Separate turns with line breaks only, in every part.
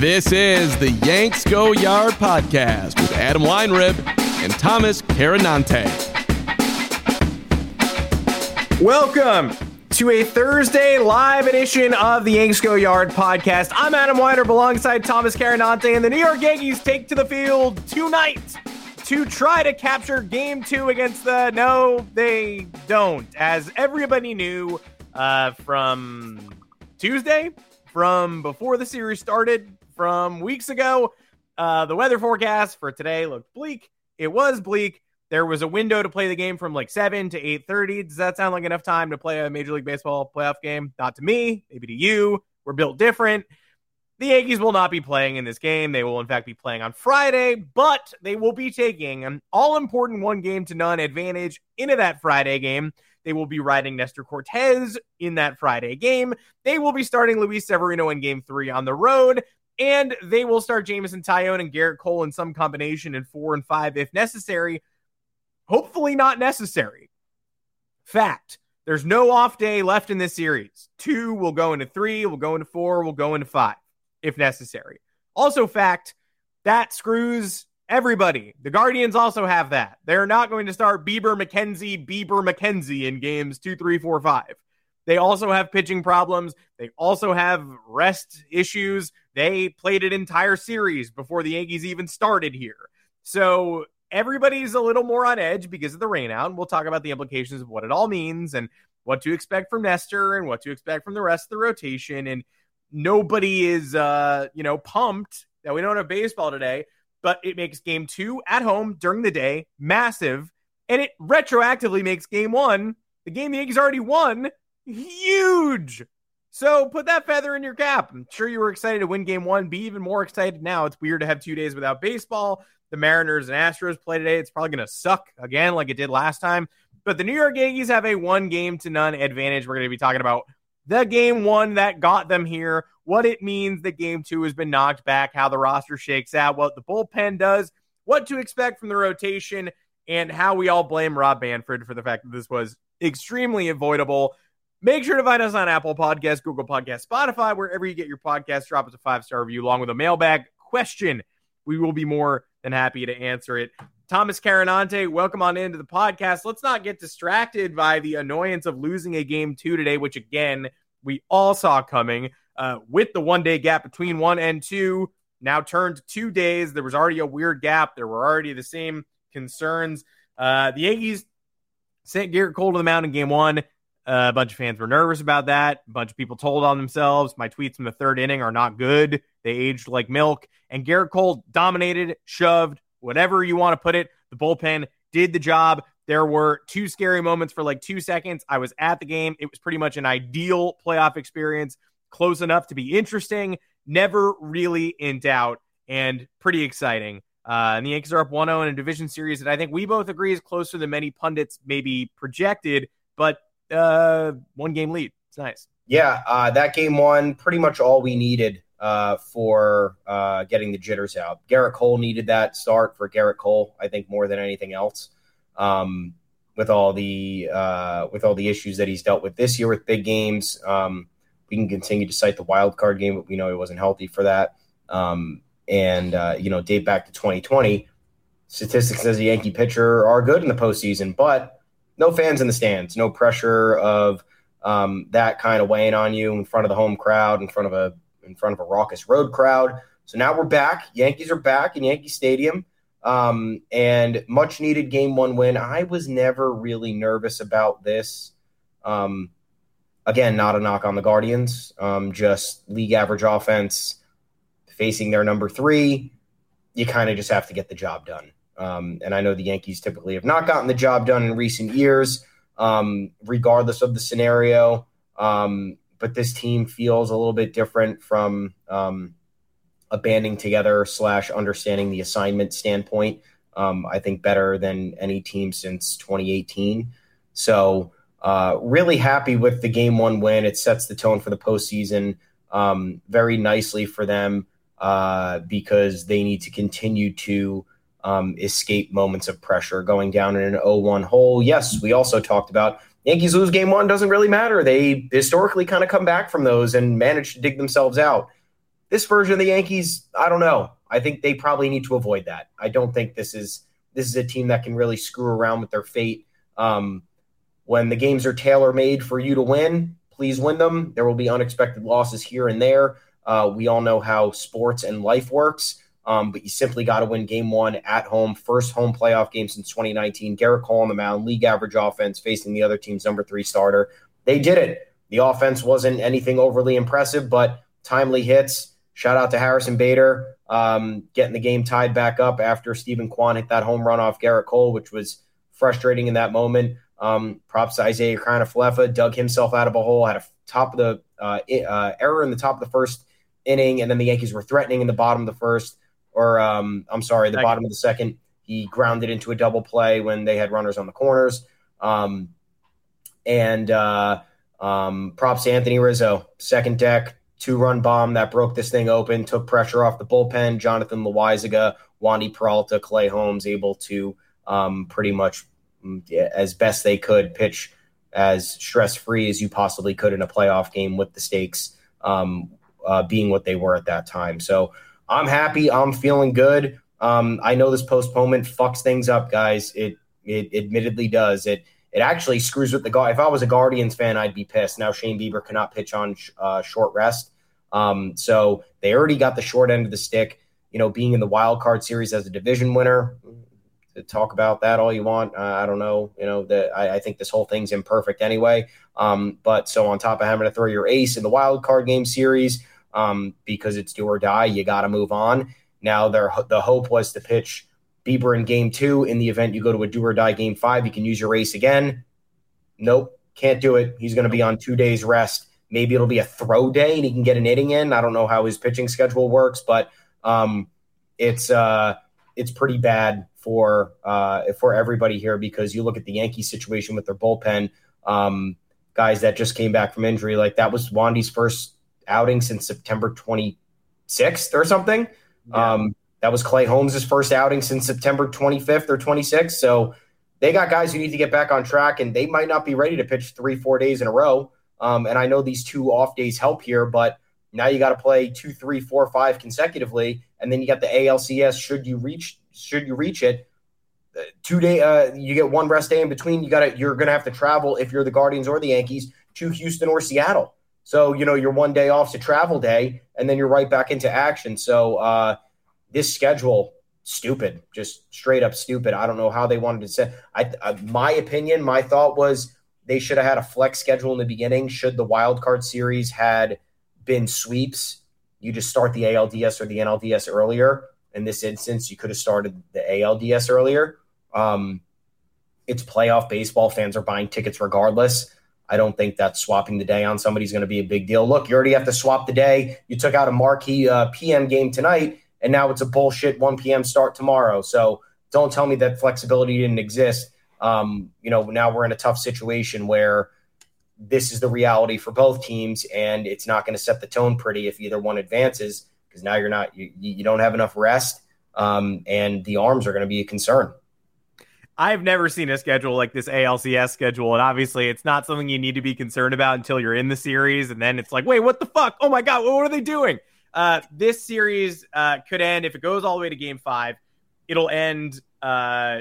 This is the Yanks Go Yard podcast with Adam Weinrib and Thomas Carannante.
Welcome to a Thursday live edition of the Yanks Go Yard podcast. I'm Adam Weinrib alongside Thomas Carannante, and the New York Yankees take to the field tonight to try to capture game two against the. No, they don't. As everybody knew uh, from Tuesday, from before the series started, from weeks ago. Uh, the weather forecast for today looked bleak. It was bleak. There was a window to play the game from like 7 to 8:30. Does that sound like enough time to play a Major League Baseball playoff game? Not to me, maybe to you. We're built different. The Yankees will not be playing in this game. They will, in fact, be playing on Friday, but they will be taking an all important one game to none advantage into that Friday game. They will be riding Nestor Cortes in that Friday game. They will be starting Luis Severino in game three on the road. And they will start Jameson Taillon and Gerrit Cole in some combination in four and five if necessary. Hopefully, not necessary. Fact there's no off day left in this series. Two will go into three, will go into four, will go into five if necessary. Also, fact that screws everybody. The Guardians also have that. They're not going to start Bieber McKenzie, Bieber McKenzie in games two, three, four, five. They also have pitching problems. They also have rest issues. They played an entire series before the Yankees even started here. So everybody's a little more on edge because of the rainout. And we'll talk about the implications of what it all means and what to expect from Nestor and what to expect from the rest of the rotation. And nobody is, uh, you know, pumped that we don't have baseball today, but it makes game two at home during the day massive. And it retroactively makes game one, the game the Yankees already won, huge. So put that feather in your cap. I'm sure you were excited to win game one. Be even more excited now. It's weird to have two days without baseball. The Mariners and Astros play today. It's probably going to suck again, like it did last time. But the New York Yankees have a one game to none advantage. We're going to be talking about the game one that got them here, what it means that game two has been knocked back, how the roster shakes out, what the bullpen does, what to expect from the rotation, and how we all blame Rob Manfred for the fact that this was extremely avoidable. Make sure to find us on Apple Podcasts, Google Podcasts, Spotify, wherever you get your podcast. Drop us a five star review along with a mailbag question. We will be more than happy to answer it. Thomas Carannante, welcome on into the podcast. Let's not get distracted by the annoyance of losing a game two today, which again, we all saw coming uh, with the one day gap between one and two. Now turned two days. There was already a weird gap. There were already the same concerns. Uh, the Yankees sent Gerrit Cole to the mound in game one. A bunch of fans were nervous about that. A bunch of people told on themselves. My tweets from the third inning are not good. They aged like milk. And Gerrit Cole dominated, shoved, whatever you want to put it. The bullpen did the job. There were two scary moments for like two seconds. I was at the game. It was pretty much an ideal playoff experience, close enough to be interesting, never really in doubt, and pretty exciting. Uh, and the Yankees are up 1 0 in a division series that I think we both agree is closer than many pundits maybe projected. But uh, one game lead. It's nice.
Yeah, uh, that game won pretty much all we needed uh, for uh, getting the jitters out. Gerrit Cole needed that start for Gerrit Cole, I think, more than anything else. Um, with all the uh, with all the issues that he's dealt with this year with big games, um, we can continue to cite the wild card game, but we know he wasn't healthy for that. Um, and uh, you know, date back to 2020. Statistics as a Yankee pitcher are good in the postseason, but no fans in the stands, no pressure of um, that kind of weighing on you in front of the home crowd, in front of a in front of a raucous road crowd. So now we're back. Yankees are back in Yankee Stadium. Um, and much needed game one win. I was never really nervous about this. Um, again, not a knock on the Guardians, um, just league average offense facing their number three. You kind of just have to get the job done. Um, and I know the Yankees typically have not gotten the job done in recent years, um, regardless of the scenario. Um, but this team feels a little bit different from um, a banding together slash understanding the assignment standpoint. Um, I think better than any team since 2018. So uh, really happy with the game one win. It sets the tone for the postseason um, very nicely for them uh, because they need to continue to um, escape moments of pressure going down in an 0-1 hole. Yes, we also talked about Yankees lose game one doesn't really matter. They historically kind of come back from those and manage to dig themselves out. This version of the Yankees, I don't know. I think they probably need to avoid that. I don't think this is this is a team that can really screw around with their fate. Um, when the games are tailor made for you to win, please win them. There will be unexpected losses here and there. Uh, we all know how sports and life works, um, but you simply got to win game one at home, first home playoff game since 2019. Gerrit Cole on the mound, league average offense facing the other team's number three starter. They did it. The offense wasn't anything overly impressive, but timely hits. Shout out to Harrison Bader um, getting the game tied back up after Steven Kwan hit that home run off Gerrit Cole, which was frustrating in that moment. Um, props to Isiah Kiner-Falefa, dug himself out of a hole, had a top of the uh, uh, error in the top of the first inning, and then the Yankees were threatening in the bottom of the first, or um, I'm sorry, the second. bottom of the second. He grounded into a double play when they had runners on the corners. Um, and uh, um, props to Anthony Rizzo, second deck, two run bomb that broke this thing open, took pressure off the bullpen. Jonathan Loáisiga, Wandy Peralta, Clay Holmes able to um, pretty much as best they could, pitch as stress free as you possibly could in a playoff game with the stakes um, uh, being what they were at that time. So I'm happy. I'm feeling good. Um, I know this postponement fucks things up, guys. It it admittedly does. It it actually screws with the guard. If I was a Guardians fan, I'd be pissed. Now Shane Bieber cannot pitch on uh, short rest. Um, so they already got the short end of the stick. You know, being in the wild card series as a division winner, talk about that all you want. Uh, I don't know. You know, that I, I, think this whole thing's imperfect anyway. Um, but so on top of having to throw your ace in the wild card game series, um, because it's do or die, you got to move on. Now, there the hope was to pitch Bieber in game two. In the event you go to a do or die game five, you can use your ace again. Nope, can't do it. He's going to be on two days rest. Maybe it'll be a throw day and he can get an inning in. I don't know how his pitching schedule works, but um, it's uh, it's pretty bad for uh, for everybody here because you look at the Yankees situation with their bullpen, um, guys that just came back from injury. Like that was Wandy's first outing since September 26th or something. Yeah. Um, that was Clay Holmes' first outing since September 25th or 26th. So they got guys who need to get back on track, and they might not be ready to pitch three, four days in a row. Um, and I know these two off days help here, but now you got to play two, three, four, five consecutively, and then you got the ALCS. Should you reach should you reach it. Uh, two day, uh, you get one rest day in between. You got to, you're going to have to travel if you're the Guardians or the Yankees to Houston or Seattle. So you know your one day off's a travel day, and then you're right back into action. So uh, this schedule, stupid, just straight up stupid. I don't know how they wanted to say. I, uh, my opinion, my thought was they should have had a flex schedule in the beginning. Should the wild card series had been sweeps, you just start the ALDS or the NLDS earlier in this instance, you could have started the ALDS earlier. Um, it's playoff baseball. Fans are buying tickets regardless. I don't think that swapping the day on somebody is going to be a big deal. Look, you already have to swap the day. You took out a marquee uh, PM game tonight, and now it's a bullshit 1 p.m. start tomorrow. So don't tell me that flexibility didn't exist. Um, you know, now we're in a tough situation where this is the reality for both teams, and it's not going to set the tone pretty if either one advances because now you're not you, you don't have enough rest, um, and the arms are going to be a concern.
I've never seen a schedule like this ALCS schedule, and obviously it's not something you need to be concerned about until you're in the series, and then it's like, wait, what the fuck? Oh my god, what are they doing? Uh, this series uh, could end if it goes all the way to Game Five. It'll end uh,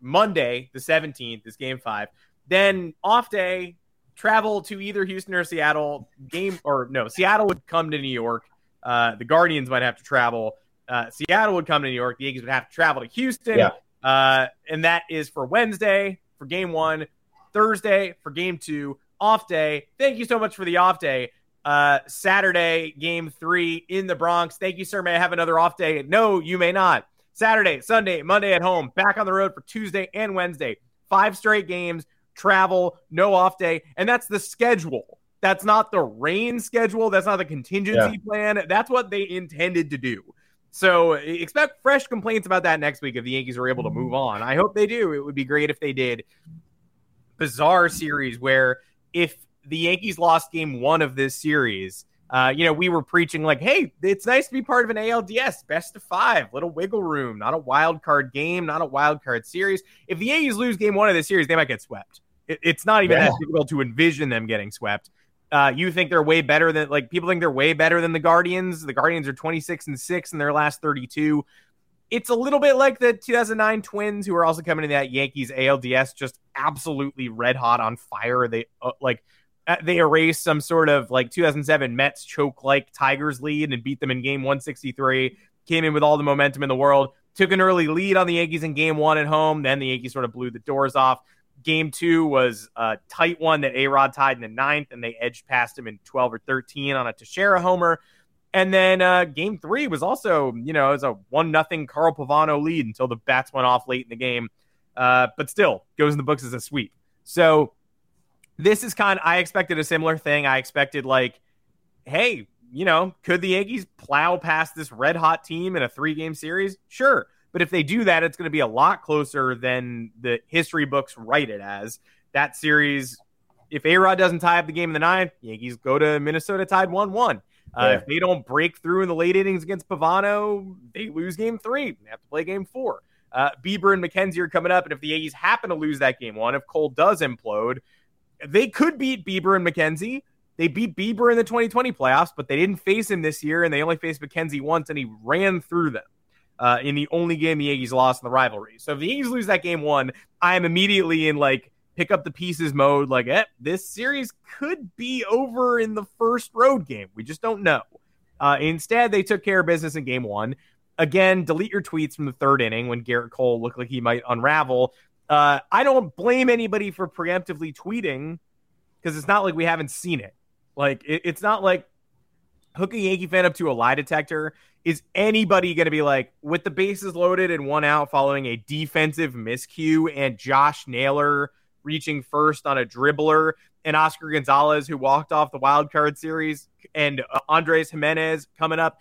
Monday, the 17th, is Game Five. Then off day travel to either Houston or Seattle. Game or no, Seattle would come to New York. Uh, the Guardians might have to travel. Uh, Seattle would come to New York. The Yankees would have to travel to Houston.
Yeah.
Uh, and that is for Wednesday for game one, Thursday for game two, off day. Thank you so much for the off day. Uh, Saturday, game three in the Bronx. Thank you, sir. May I have another off day? No, you may not. Saturday, Sunday, Monday at home, back on the road for Tuesday and Wednesday. Five straight games, travel, no off day. And that's the schedule. That's not the rain schedule. That's not the contingency yeah. plan. That's what they intended to do. So expect fresh complaints about that next week if the Yankees are able to move on. I hope they do. It would be great if they did. Bizarre series where if the Yankees lost game one of this series, uh, you know, we were preaching like, hey, it's nice to be part of an ALDS, best of five, little wiggle room, not a wild card game, not a wild card series. If the Yankees lose game one of this series, they might get swept. It, it's not even yeah. that difficult to envision them getting swept. Uh, you think they're way better than like people think they're way better than the Guardians. The Guardians are 26 and 6 in their last 32. It's a little bit like the 2009 Twins who are also coming to that Yankees ALDS just absolutely red hot on fire. They uh, like uh, they erased some sort of like 2007 Mets choke like Tigers lead and beat them in game 163. Came in with all the momentum in the world. Took an early lead on the Yankees in game 1 at home, then the Yankees sort of blew the doors off. Game two was a tight one that A Rod tied in the ninth, and they edged past him in 12 or 13 on a Teixeira homer. And then uh, game three was also, you know, it was a one nothing Carl Pavano lead until the bats went off late in the game. Uh, but still goes in the books as a sweep. So this is kind of, I expected a similar thing. I expected like, hey, you know, could the Yankees plow past this red hot team in a three game series? Sure. But if they do that, it's going to be a lot closer than the history books write it as. That series, if A Rod doesn't tie up the game in the ninth, Yankees go to Minnesota tied 1 1. Uh, If they don't break through in the late innings against Pavano, they lose game three. They have to play game four. Uh, Bieber and McKenzie are coming up. And if the Yankees happen to lose that game one, if Cole does implode, they could beat Bieber and McKenzie. They beat Bieber in the 2020 playoffs, but they didn't face him this year, and they only faced McKenzie once, and he ran through them uh, in the only game the Yankees lost in the rivalry. So if the Yankees lose that game one, I am immediately in like pick up the pieces mode. Like, eh, this series could be over in the first road game. We just don't know. Uh, instead, they took care of business in game one. Again, delete your tweets from the third inning when Gerrit Cole looked like he might unravel. Uh, I don't blame anybody for preemptively tweeting because it's not like we haven't seen it. Like, it, it's not like hook a Yankee fan up to a lie detector is anybody going to be like, with the bases loaded and one out following a defensive miscue and Josh Naylor reaching first on a dribbler and Oscar Gonzalez, who walked off the wild card series, and uh, Andrés Giménez coming up?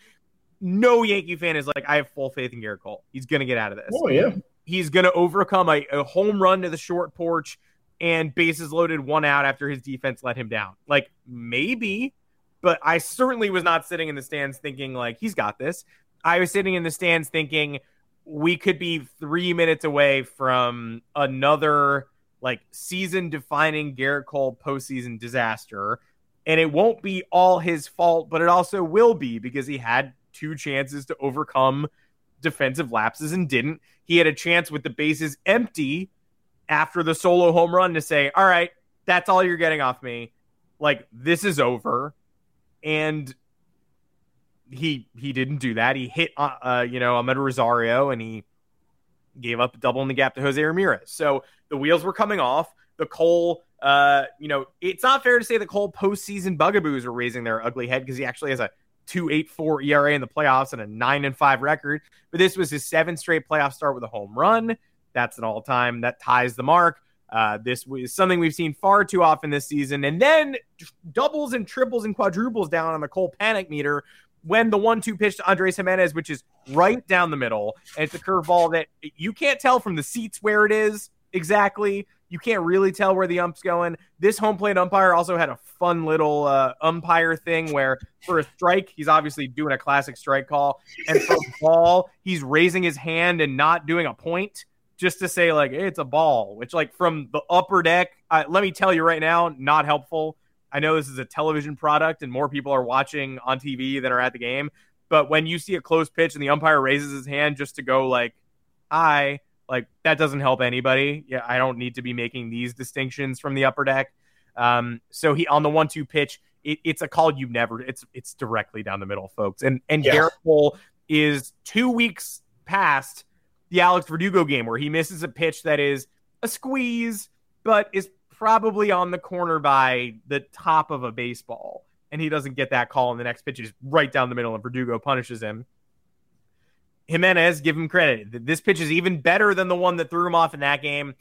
No Yankee fan is like, I have full faith in Gerrit Cole. He's going to get out of this.
Oh, yeah.
He's going to overcome a, a home run to the short porch and bases loaded one out after his defense let him down. Like, maybe but I certainly was not sitting in the stands thinking like he's got this. I was sitting in the stands thinking we could be three minutes away from another like season defining Gerrit Cole postseason disaster. And it won't be all his fault, but it also will be because he had two chances to overcome defensive lapses and didn't. He had a chance with the bases empty after the solo home run to say, All right, that's all you're getting off me. Like, this is over and he he didn't do that. He hit uh, uh you know Amed Rosario and he gave up a double in the gap to Jose Ramirez. So the wheels were coming off. The Cole, uh, you know, it's not fair to say the Cole postseason bugaboos are raising their ugly head because he actually has a 2.84 ERA in the playoffs and a nine and five record. But this was his seventh straight playoff start with a home run. That's an all time that ties the mark. Uh, this was something we've seen far too often this season. And then doubles and triples and quadruples down on the Cole panic meter when the one two pitch to Andrés Giménez, which is right down the middle. And it's a curveball that you can't tell from the seats where it is exactly. You can't really tell where the ump's going. This home plate umpire also had a fun little uh, umpire thing where for a strike, he's obviously doing a classic strike call. And for a ball, he's raising his hand and not doing a point just to say like hey, it's a ball, which like from the upper deck, uh, let me tell you right now, not helpful. I know this is a television product and more people are watching on TV than are at the game, but when you see a close pitch and the umpire raises his hand just to go like hi, like that doesn't help anybody. Yeah, I don't need to be making these distinctions from the upper deck. Um, so he on the one-two pitch, it, it's a call you never. It's it's directly down the middle, folks. And and yeah. Gerrit Cole is two weeks past the Alex Verdugo game where he misses a pitch that is a squeeze, but is probably on the corner by the top of a baseball. And he doesn't get that call, and the next pitch is right down the middle, and Verdugo punishes him. Giménez, give him credit. This pitch is even better than the one that threw him off in that game.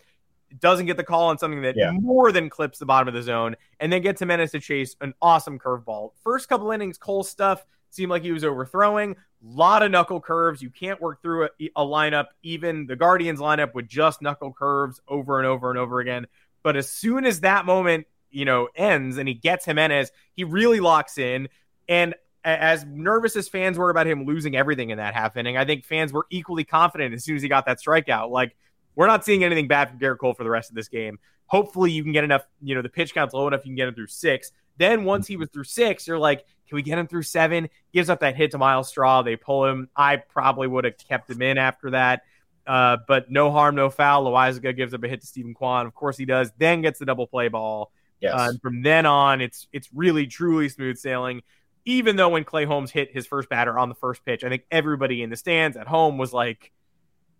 Doesn't get the call on something that yeah. more than clips the bottom of the zone, and then gets Giménez to chase an awesome curveball. First couple innings, Cole stuff seemed like he was overthrowing. A lot of knuckle curves. You can't work through a, a, lineup, even the Guardians lineup, with just knuckle curves over and over and over again. But as soon as that moment, you know, ends and he gets Giménez, he really locks in. And as nervous as fans were about him losing everything in that half inning, I think fans were equally confident as soon as he got that strikeout. Like, we're not seeing anything bad from Gerrit Cole for the rest of this game. Hopefully, you can get enough, you know, the pitch count's low enough, you can get him through six. Then once he was through six, you're like, can we get him through seven? Gives up that hit to Myles Straw. They pull him. I probably would have kept him in after that. Uh, but no harm, no foul. Loaisiga gives up a hit to Steven Kwan. Of course he does. Then gets the double play ball. Yes. Uh, and from then on, it's it's really truly smooth sailing. Even though when Clay Holmes hit his first batter on the first pitch, I think everybody in the stands at home was like,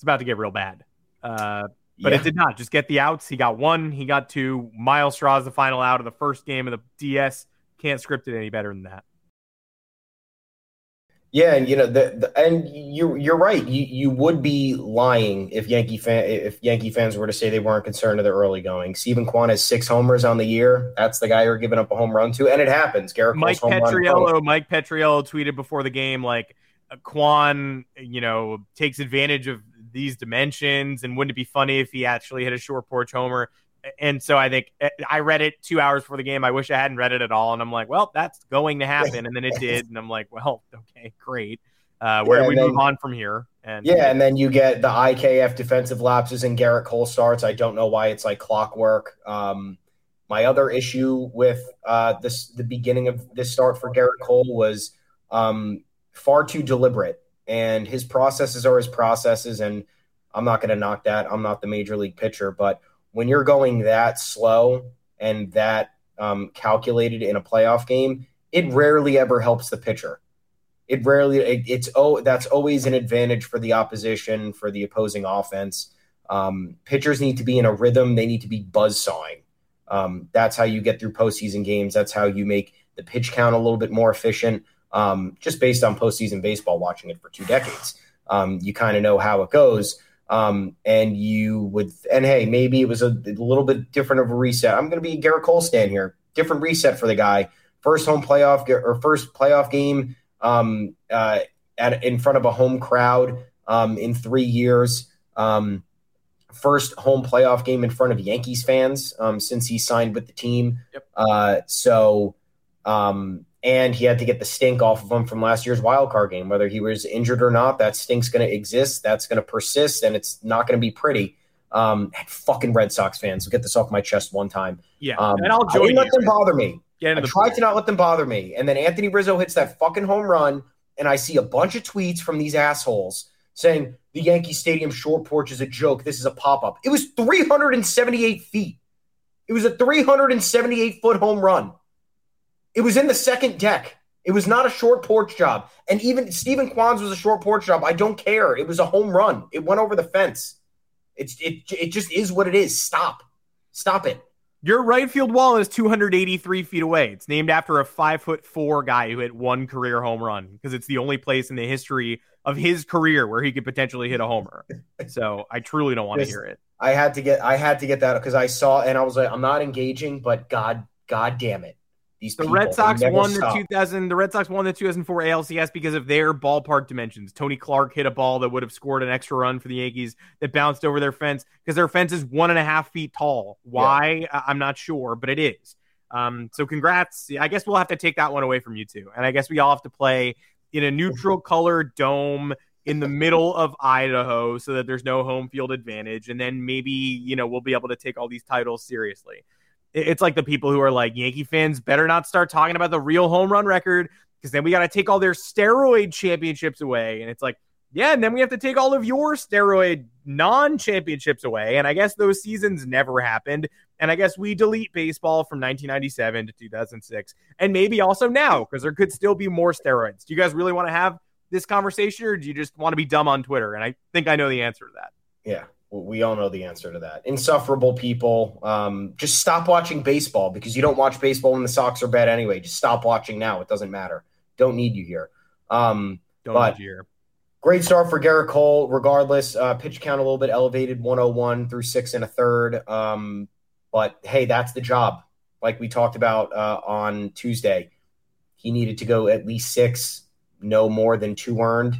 It's about to get real bad. Uh, but yeah. it did not. Just get the outs. He got one. He got two. Myles Straw is the final out of the first game of the DS. Can't script it any better than that.
Yeah, and you know, the, the, and you you're right. You you would be lying if Yankee fan if Yankee fans were to say they weren't concerned of the early going. Steven Kwan has six homers on the year. That's the guy you're giving up a home run to, and it happens. Gerrit
Mike Petriello. Mike Petriello tweeted before the game like Kwan, you know, takes advantage of these dimensions and wouldn't it be funny if he actually hit a short porch homer? And so i think eh, i read it two hours before the game. I wish i hadn't read it at all. And i'm like well that's going to happen. And then it did. And i'm like well okay great. Uh, where yeah, do we then, move on from here?
And yeah and then you get the ikf defensive lapses and Gerrit Cole starts. I don't know why it's like clockwork. Um, my other issue with uh, this the beginning of this start for Gerrit Cole was um, far too deliberate and his processes are his processes. And I'm not going to knock that. I'm not the major league pitcher, but when you're going that slow and that um, calculated in a playoff game, it rarely ever helps the pitcher. It rarely it, it's oh that's always an advantage for the opposition for the opposing offense. Um, pitchers need to be in a rhythm. They need to be buzz sawing. Um, that's how you get through postseason games. That's how you make the pitch count a little bit more efficient um, just based on postseason baseball, watching it for two decades. Um, you kind of know how it goes. Um, and you would, and hey, maybe it was a, a little bit different of a reset. I'm going to be Gerrit Cole stand here. Different reset for the guy. First home playoff or first playoff game um, uh, at in front of a home crowd um, in three years. Um, first home playoff game in front of Yankees fans um, since he signed with the team. Yep. Uh, so, um, and he had to get the stink off of him from last year's wild card game, whether he was injured or not. That stink's going to exist. That's going to persist, and it's not going to be pretty. Um, fucking Red Sox fans. I'll get this off my chest one time.
Yeah,
um,
and I'll join
I didn't let them bother me.
I
the tried to not let them bother me, and then Anthony Rizzo hits that fucking home run, and I see a bunch of tweets from these assholes saying the Yankee Stadium short porch is a joke. This is a pop up. It was 378 feet. It was a 378 foot home run. It was in the second deck. It was not a short porch job. And even Steven Kwan's was a short porch job. I don't care. It was a home run. It went over the fence. It's it it just is what it is. Stop. Stop it.
Your right field wall is 283 feet away. It's named after a five foot four guy who hit one career home run because it's the only place in the history of his career where he could potentially hit a homer. So I truly don't want to hear it.
I had to get I had to get that because I saw and I was like, I'm not engaging, but God, God damn it.
These the Red Sox won stop. the 2000. The Red Sox won the 2004 ALCS because of their ballpark dimensions. Tony Clark hit a ball that would have scored an extra run for the Yankees that bounced over their fence because their fence is one and a half feet tall. Why? Yeah. I'm not sure, but it is. Um, so congrats. I guess we'll have to take that one away from you too, and I guess we all have to play in a neutral color dome in the middle of Idaho so that there's no home field advantage, and then maybe you know we'll be able to take all these titles seriously it's like the people who are like Yankee fans better not start talking about the real home run record because then we got to take all their steroid championships away. And it's like, yeah, and then we have to take all of your steroid non championships away. And I guess those seasons never happened. And I guess we delete baseball from 1997 to 2006 and maybe also now because there could still be more steroids. Do you guys really want to have this conversation or do you just want to be dumb on Twitter? And I think I know the answer to that.
Yeah we all know the answer to that. Insufferable people. Um, just stop watching baseball because you don't watch baseball when the Sox are bad anyway. Just stop watching now. It doesn't matter. Don't need you here. Um,
don't but need you here.
Great start for Gerrit Cole. Regardless, uh, pitch count a little bit elevated, 101 through six and a third. Um, but hey, that's the job. Like we talked about uh, on Tuesday, he needed to go at least six, no more than two earned.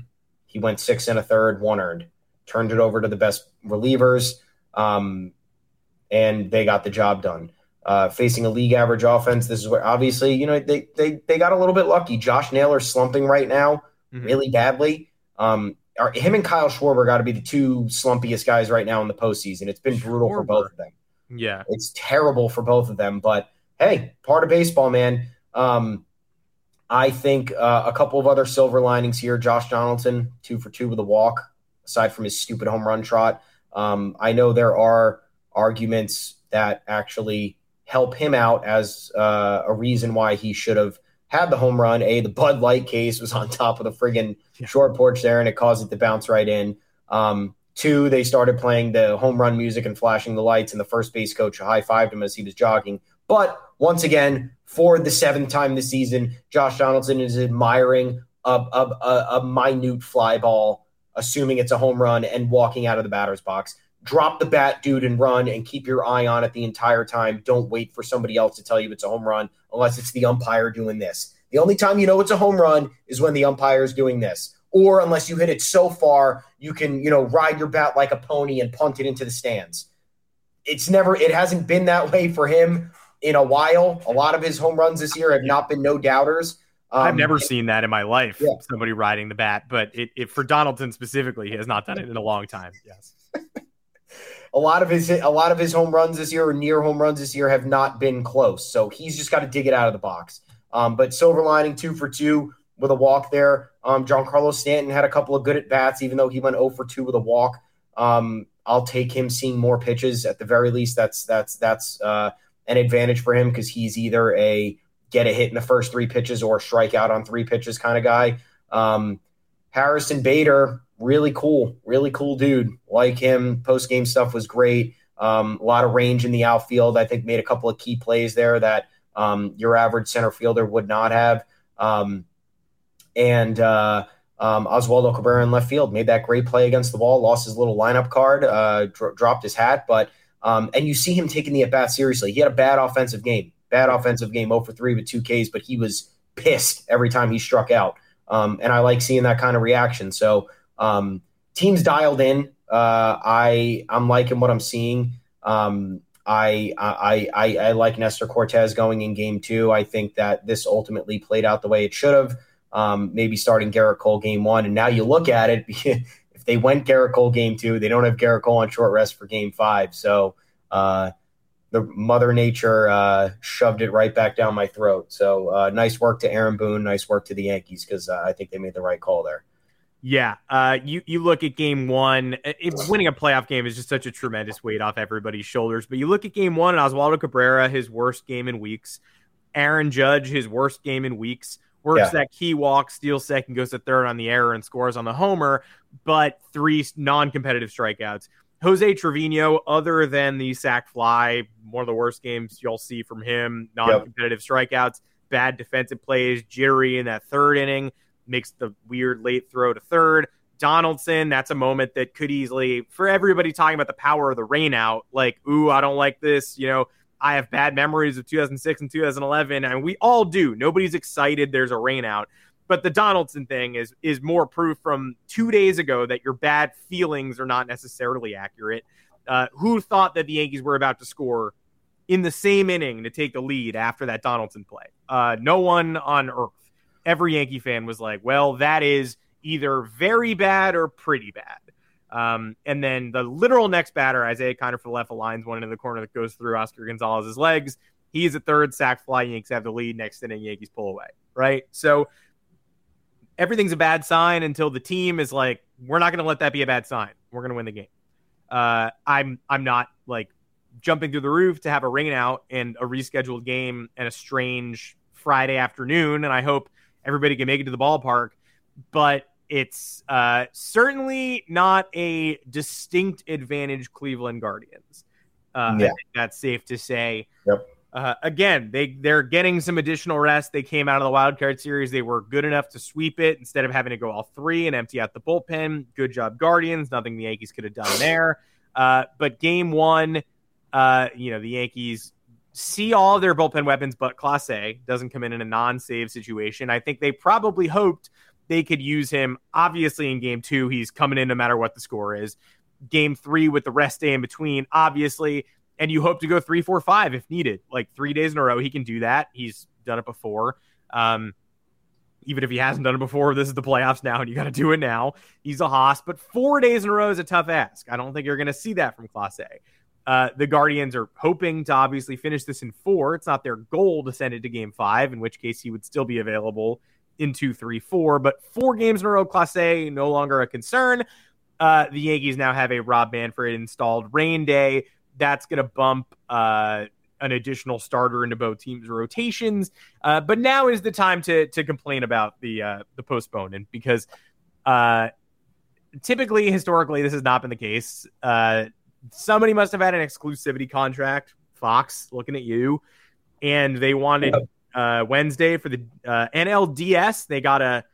He went six and a third, one earned turned it over to the best relievers, um, and they got the job done. Uh, facing a league average offense, this is where obviously you know they they they got a little bit lucky. Josh Naylor slumping right now, mm-hmm. really badly. Um, him and Kyle Schwarber got to be the two slumpiest guys right now in the postseason. It's been brutal Schwarber. for both of them.
Yeah,
it's terrible for both of them. But hey, part of baseball, man. Um, I think uh, a couple of other silver linings here. Josh Donaldson, two for two with a walk aside from his stupid home run trot. Um, I know there are arguments that actually help him out as uh, a reason why he should have had the home run. A, the Bud Light case was on top of the friggin' short porch there, and it caused it to bounce right in. Um, two, they started playing the home run music and flashing the lights, and the first base coach high fived him as he was jogging. But once again, for the seventh time this season, Josh Donaldson is admiring a, a, a, a minute fly ball assuming it's a home run and walking out of the batter's box. Drop the bat, dude, and run and keep your eye on it the entire time. Don't wait for somebody else to tell you it's a home run unless it's the umpire doing this. The only time you know it's a home run is when the umpire is doing this. Or unless you hit it so far, you can, you know, ride your bat like a pony and punt it into the stands. It's never, it hasn't been that way for him in a while. A lot of his home runs this year have not been no doubters.
Um, I've never seen that in my life. Yeah. Somebody riding the bat, but it, it, for Donaldson specifically, he has not done it in a long time. Yes.
a lot of his a lot of his home runs this year or near home runs this year have not been close. So he's just got to dig it out of the box. Um, but silver lining two for two with a walk there. Um, Carlos Stanton had a couple of good at bats, even though he went 0 for 2 with a walk. Um, I'll take him seeing more pitches at the very least. That's that's that's uh, an advantage for him because he's either a get a hit in the first three pitches or strike out on three pitches kind of guy. Um, Harrison Bader, really cool, really cool dude. Like him. Post game stuff was great. Um, a lot of range in the outfield. I think made a couple of key plays there that um, your average center fielder would not have. Um, and uh, Um, Oswaldo Cabrera in left field made that great play against the wall, lost his little lineup card, uh, dro- dropped his hat, but um, and you see him taking the at bat seriously. He had a bad offensive game, bad offensive game, 0 for 3 with two Ks, but he was pissed every time he struck out. Um, and I like seeing that kind of reaction. So um, teams dialed in. Uh, I I'm liking what I'm seeing. Um, I, I I I like Nestor Cortes going in game two. I think that this ultimately played out the way it should have. Um, maybe starting Gerrit Cole game one, and now you look at it. if they went Gerrit Cole game two, they don't have Gerrit Cole on short rest for game five. So uh, the Mother Nature uh, shoved it right back down my throat. So uh, nice work to Aaron Boone. Nice work to the Yankees because uh, I think they made the right call there.
Yeah, uh, you you look at game one. It, winning a playoff game is just such a tremendous weight off everybody's shoulders. But you look at game one, and Oswaldo Cabrera, his worst game in weeks. Aaron Judge, his worst game in weeks. Works yeah. that key walk, steals second, goes to third on the error, and scores on the homer. But three non-competitive strikeouts. Jose Trevino, other than the sac fly, one of the worst games you'll see from him. Non-competitive yep. strikeouts, bad defensive plays, jittery in that third inning makes the weird late throw to third. Donaldson, that's a moment that could easily, for everybody talking about the power of the rainout, like, ooh, I don't like this. You know, I have bad memories of 2006 and 2011, and we all do. Nobody's excited there's a rainout. But the Donaldson thing is is more proof from two days ago that your bad feelings are not necessarily accurate. Uh, who thought that the Yankees were about to score in the same inning to take the lead after that Donaldson play? Uh, no one on earth every Yankee fan was like, well, that is either very bad or pretty bad. Um, and then the literal next batter, Isiah Kiner-Falefa aligns one into the corner that goes through Oscar Gonzalez's legs. He's a third sack fly. Yankees have the lead. Next inning, Yankees pull away. Right. So everything's a bad sign until the team is like, we're not going to let that be a bad sign. We're going to win the game. Uh, I'm I'm not like jumping through the roof to have a ring out and a rescheduled game and a strange Friday afternoon. And I hope everybody can make it to the ballpark, but it's uh, certainly not a distinct advantage Cleveland Guardians. Uh, yeah. that's safe to say.
Yep.
Uh, again, they they're getting some additional rest. They came out of the wild card series. They were good enough to sweep it instead of having to go all three and empty out the bullpen. Good job, Guardians. Nothing the Yankees could have done there. Uh, but game one, uh, you know, the Yankees see all their bullpen weapons, but Clase doesn't come in in a non-save situation. I think they probably hoped they could use him. Obviously, in game two, he's coming in no matter what the score is. Game three with the rest day in between, obviously, and you hope to go three, four, five if needed. Like three days in a row, he can do that. He's done it before. Um, even if he hasn't done it before, this is the playoffs now, and you got to do it now. He's a hoss, but four days in a row is a tough ask. I don't think you're going to see that from Clase. Uh, the Guardians are hoping to obviously finish this in four. It's not their goal to send it to game five, in which case he would still be available in two, three, four. But four games in a row, Clase, no longer a concern. Uh, the Yankees now have a Rob Manfred installed rain day. That's going to bump uh, an additional starter into both teams' rotations. Uh, but now is the time to to complain about the uh, the postponement because uh, typically, historically, this has not been the case. Uh, somebody must have had an exclusivity contract. Fox, looking at you, and they wanted uh, Wednesday for the uh, NLDS. They got a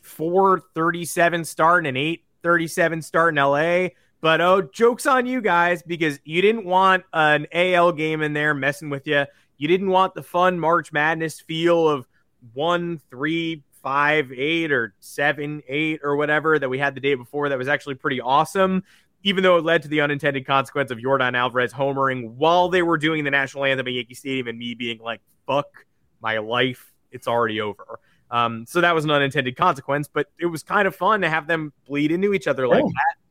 four thirty seven start and an eight thirty seven start in LA. But oh, jokes on you guys because you didn't want an AL game in there messing with you. You didn't want the fun March Madness feel of one, three, five, eight, or seven, eight, or whatever that we had the day before. That was actually pretty awesome even though it led to the unintended consequence of Yordan Alvarez homering while they were doing the national anthem at Yankee Stadium and me being like, fuck my life, it's already over. Um, so that was an unintended consequence, but it was kind of fun to have them bleed into each other like oh. that.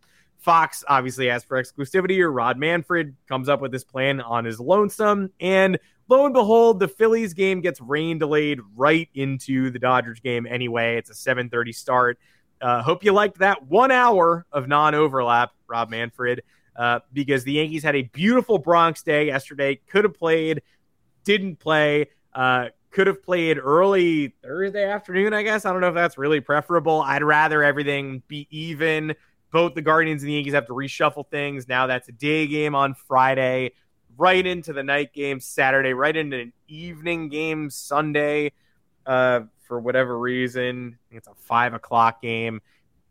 Fox obviously asked for exclusivity, or Rob Manfred comes up with this plan on his lonesome. And lo and behold, the Phillies game gets rain delayed right into the Dodgers game anyway. It's a 7:30 start. Uh, hope you liked that one hour of non overlap, Rob Manfred, uh, because the Yankees had a beautiful Bronx day yesterday. Could have played, didn't play. Uh, could have played early Thursday afternoon, I guess. I don't know if that's really preferable. I'd rather everything be even. Both the Guardians and the Yankees have to reshuffle things. Now that's a day game on Friday, right into the night game Saturday, right into an evening game Sunday uh, for whatever reason. it's a five o'clock game,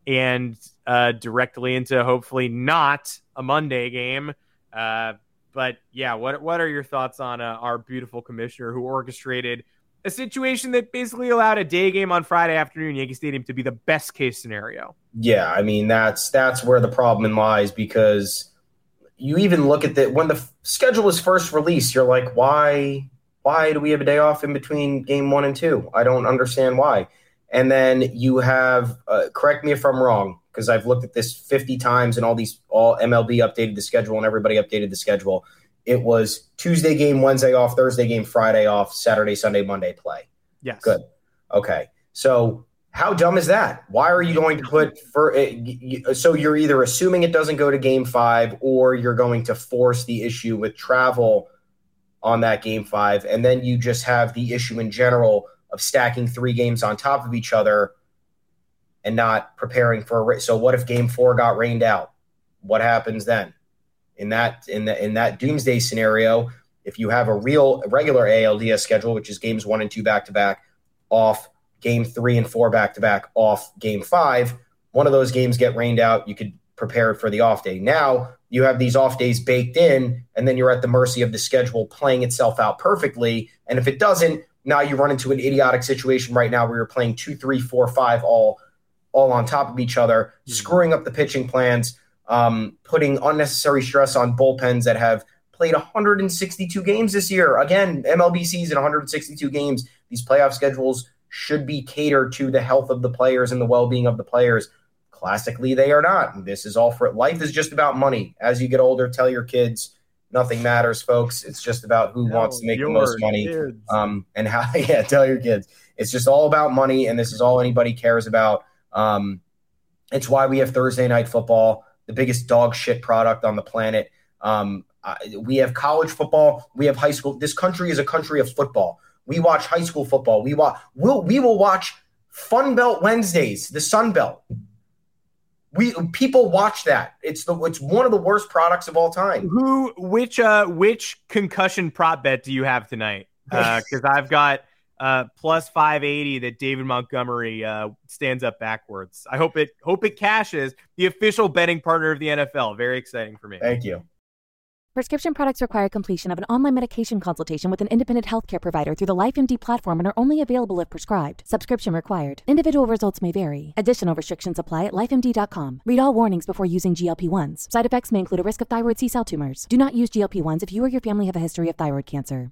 and uh, directly into hopefully not a Monday game. Uh, but yeah, what what are your thoughts on uh, our beautiful commissioner who orchestrated a situation that basically allowed a day game on Friday afternoon Yankee Stadium to be the best case scenario?
Yeah, I mean that's that's where the problem lies because you even look at the when the schedule was first released, you're like, why why do we have a day off in between game one and two? I don't understand why. And then you have, uh, correct me if I'm wrong, because I've looked at this 50 times and all these, all MLB updated the schedule and everybody updated the schedule. It was Tuesday game, Wednesday off, Thursday game, Friday off, Saturday, Sunday, Monday play.
Yes.
Good. Okay. So how dumb is that? Why are you going to put for eh, so you're either assuming it doesn't go to game 5 or you're going to force the issue with travel on that game 5 and then you just have the issue in general of stacking three games on top of each other and not preparing for a race. So what if game 4 got rained out? What happens then? In that in the in that doomsday scenario, if you have a real regular ALDS schedule, which is games 1 and 2 back to back off game three and four back to back off game five. One of those games get rained out. You could prepare for the off day. Now you have these off days baked in, and then you're at the mercy of the schedule playing itself out perfectly. And if it doesn't, now you run into an idiotic situation right now where you're playing two, three, four, five all all on top of each other, mm-hmm. screwing up the pitching plans, um, putting unnecessary stress on bullpens that have played 162 games this year. Again, MLB season 162 games. These playoff schedules should be catered to the health of the players and the well-being of the players. Classically, they are not. This is all for life is just about money. As you get older, tell your kids nothing matters, folks. It's just about who no, wants to make the most money. Um, and how yeah, tell your kids. It's just all about money, and this is all anybody cares about. Um, it's why we have Thursday night football, the biggest dog shit product on the planet. Um, uh, we have college football. We have high school. This country is a country of football. We watch high school football. We watch. We'll, we will watch Fun Belt Wednesdays, the Sun Belt. We people watch that. It's the it's one of the worst products of all time.
Who which uh which concussion prop bet do you have tonight? Because uh, I've got uh plus five eighty that David Montgomery uh stands up backwards. I hope it hope it cashes. The official betting partner of the NFL. Very exciting for me.
Thank you.
Prescription products require completion of an online medication consultation with an independent healthcare provider through the LifeMD platform and are only available if prescribed. Subscription required. Individual results may vary. Additional restrictions apply at lifemd.com. Read all warnings before using GLP 1s. Side effects may include a risk of thyroid C cell tumors. Do not use GLP 1s if you or your family have a history of thyroid cancer.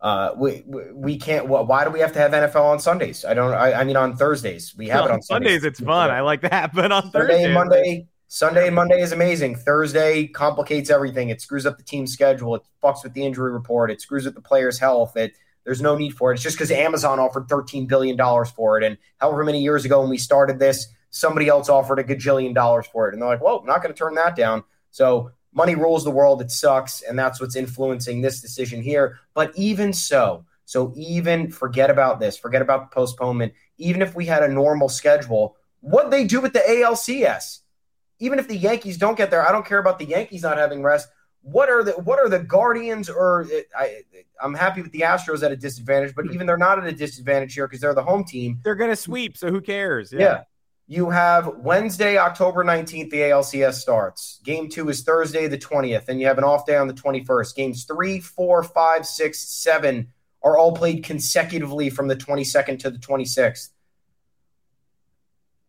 Uh, we we can't. Why do we have to have NFL on Sundays? I don't. I, I mean, on Thursdays we have it on
Sundays.
Sundays.
It's fun. I like that. But on Thursday,
Monday, Sunday and Monday is amazing. Thursday complicates everything. It screws up the team schedule. It fucks with the injury report. It screws up the players' health. It There's no need for it. It's just because Amazon offered $13 billion for it. And however many years ago when we started this, somebody else offered a gajillion dollars for it. And they're like, well, I'm not going to turn that down. So money rules the world. It sucks. And that's what's influencing this decision here. But even so, so even forget about this, forget about the postponement. Even if we had a normal schedule, what they do with the ALCS, even if the Yankees don't get there, I don't care about the Yankees not having rest what are the what are the Guardians or I I'm happy with the Astros at a disadvantage, but even they're not at a disadvantage here because they're the home team.
They're going to sweep, so who cares?
Yeah. yeah. You have Wednesday, October 19th, the ALCS starts. Game two is Thursday, the 20th, and you have an off day on the 21st. Games three, four, five, six, seven are all played consecutively from the 22nd to the 26th.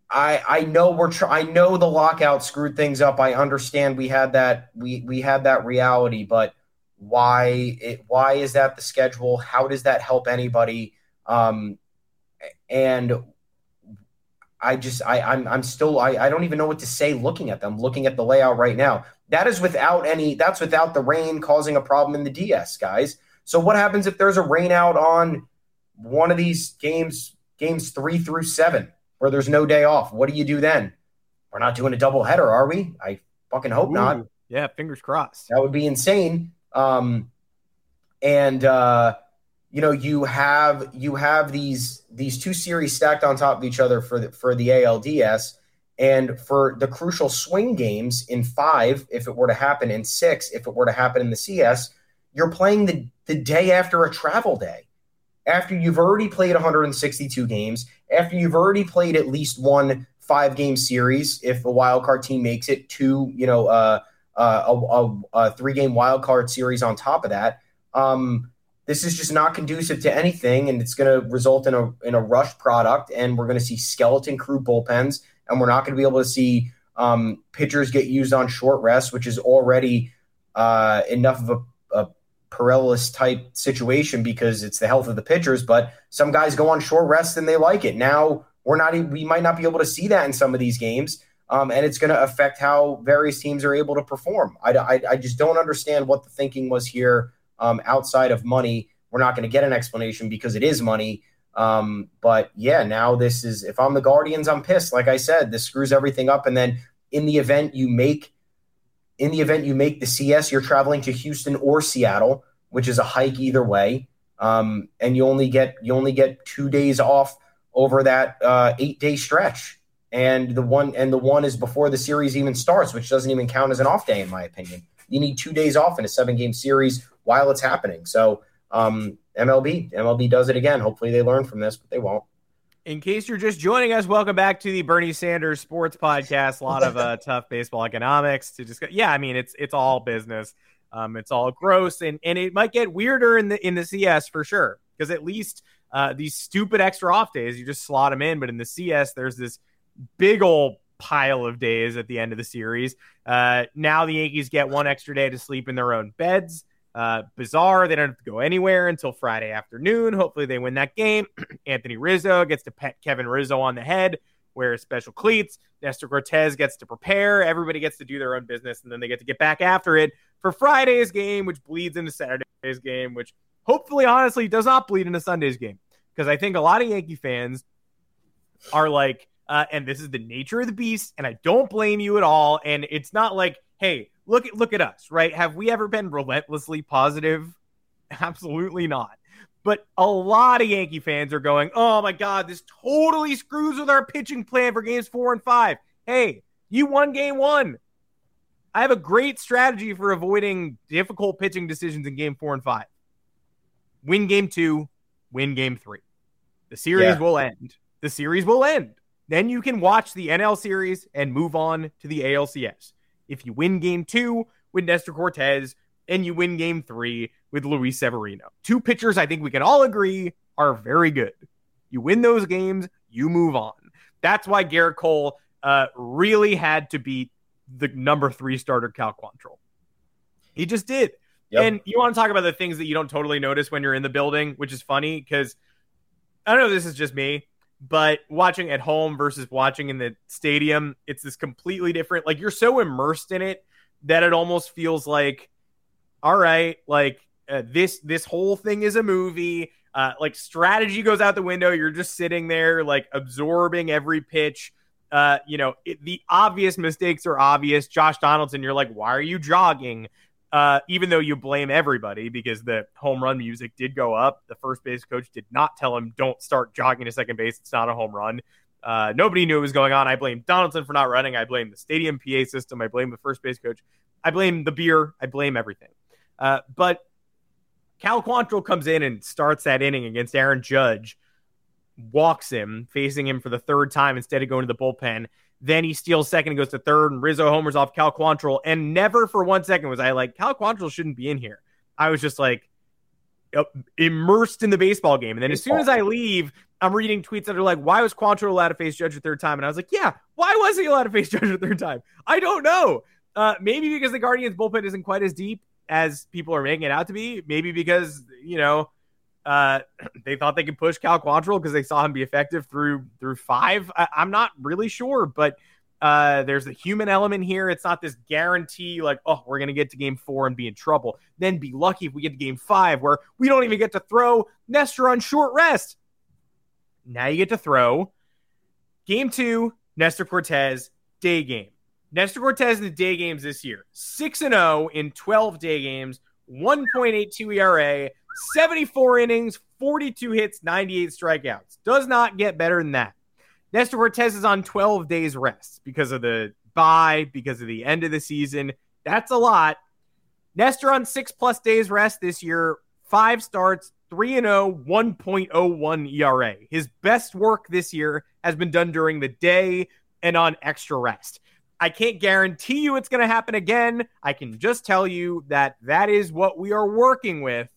I I know we're tr- I know the lockout screwed things up. I understand we had that we we had that reality, but why it why is that the schedule? How does that help anybody? Um, and I just I I'm I'm still I, I don't even know what to say looking at them, looking at the layout right now. That is without any that's without the rain causing a problem in the DS, guys. So what happens if there's a rain out on one of these games, games three through seven? where there's no day off. What do you do then? We're not doing a double header, are we? I fucking hope Ooh, not.
Yeah, fingers crossed.
That would be insane. Um, and uh, you know, you have you have these these two series stacked on top of each other for the for the ALDS. And for the crucial swing games in five, if it were to happen, in six, if it were to happen in the CS, you're playing the, the day after a travel day after you've already played 162 games, after you've already played at least one five game series, if a wild card team makes it, two, you know, uh, uh, a, a, a three game wild card series on top of that. Um, this is just not conducive to anything, and it's going to result in a in a rush product, and we're going to see skeleton crew bullpens, and we're not going to be able to see um, pitchers get used on short rest, which is already uh, enough of a perilous type situation because it's the health of the pitchers. But some guys go on short rest and they like it. Now we're not, we might not be able to see that in some of these games. Um, and it's going to affect how various teams are able to perform. I, I, I just don't understand what the thinking was here um, outside of money. We're not going to get an explanation because it is money. Um, but yeah, now this is if I'm the Guardians, I'm pissed. Like I said, this screws everything up. And then in the event you make in the event you make the CS, you're traveling to Houston or Seattle, which is a hike either way. Um, and you only get you only get two days off over that uh, eight day stretch. And the one and the one is before the series even starts, which doesn't even count as an off day, in my opinion. You need two days off in a seven game series while it's happening. So um, MLB, MLB does it again. Hopefully they learn from this, but they won't.
In case you're just joining us, welcome back to the Bernie Sanders Sports Podcast. A lot of uh, tough baseball economics to discuss. Yeah, I mean it's it's all business. Um, it's all gross, and and it might get weirder in the in the CS for sure because at least uh, these stupid extra off days you just slot them in, but in the CS there's this big old pile of days at the end of the series. Uh, now the Yankees get one extra day to sleep in their own beds. Uh, bizarre. They don't have to go anywhere until Friday afternoon. Hopefully, they win that game. Anthony Rizzo gets to pet Kevin Rizzo on the head, wear special cleats. Nestor Cortes gets to prepare. Everybody gets to do their own business, and then they get to get back after it for Friday's game, which bleeds into Saturday's game, which hopefully, honestly, does not bleed into Sunday's game. Because I think a lot of Yankee fans are like, uh, and this is the nature of the beast, and I don't blame you at all. And it's not like, hey, look at look at us, right? Have we ever been relentlessly positive? Absolutely not. But a lot of Yankee fans are going, "Oh my god, this totally screws with our pitching plan for games 4 and 5." Hey, you won game 1. I have a great strategy for avoiding difficult pitching decisions in game 4 and 5. Win game 2, win game 3. The series yeah. will end. The series will end. Then you can watch the NL series and move on to the ALCS if you win game two with Nestor Cortes and you win game three with Luis Severino. Two pitchers I think we can all agree are very good. You win those games, you move on. That's why Gerrit Cole uh, really had to beat the number three starter Cal Quantrill. He just did. Yep. And you want to talk about the things that you don't totally notice when you're in the building, which is funny because I don't know if this is just me, but watching at home versus watching in the stadium, it's this completely different. Like you're so immersed in it that it almost feels like, all right, like uh, this this whole thing is a movie. Uh, like strategy goes out the window. You're just sitting there, like absorbing every pitch. Uh, you know, it, the obvious mistakes are obvious. Josh Donaldson, you're like, why are you jogging? Uh, even though you blame everybody because the home run music did go up, the first base coach did not tell him, don't start jogging to second base. It's not a home run. Uh, nobody knew what was going on. I blame Donaldson for not running. I blame the stadium PA system. I blame the first base coach. I blame the beer. I blame everything. Uh, but Cal Quantrill comes in and starts that inning against Aaron Judge, walks him, facing him for the third time instead of going to the bullpen. Then he steals second and goes to third, and Rizzo homers off Cal Quantrill. And never for one second was I like, Cal Quantrill shouldn't be in here. I was just like immersed in the baseball game. And then as soon as I leave, I'm reading tweets that are like, why was Quantrill allowed to face Judge a third time? And I was like, yeah, why was he allowed to face Judge a third time? I don't know. Uh, maybe because the Guardians bullpen isn't quite as deep as people are making it out to be. Maybe because, you know, uh, they thought they could push Cal Quantrill because they saw him be effective through through five. I, am not really sure, but uh, there's a human element here. It's not this guarantee like, oh, we're gonna get to game four and be in trouble. Then be lucky if we get to game five where we don't even get to throw Nestor on short rest. Now you get to throw game two, Nestor Cortes day game. Nestor Cortes in the day games this year, 6 and 0 in 12 day games, 1.82 ERA, 74 innings, 42 hits, 98 strikeouts. Does not get better than that. Nestor Cortes is on 12 days rest because of the bye, because of the end of the season. That's a lot. Nestor on six plus days rest this year, five starts, 3 and 0, 1.01 ERA. His best work this year has been done during the day and on extra rest. I can't guarantee you it's going to happen again. I can just tell you that that is what we are working with.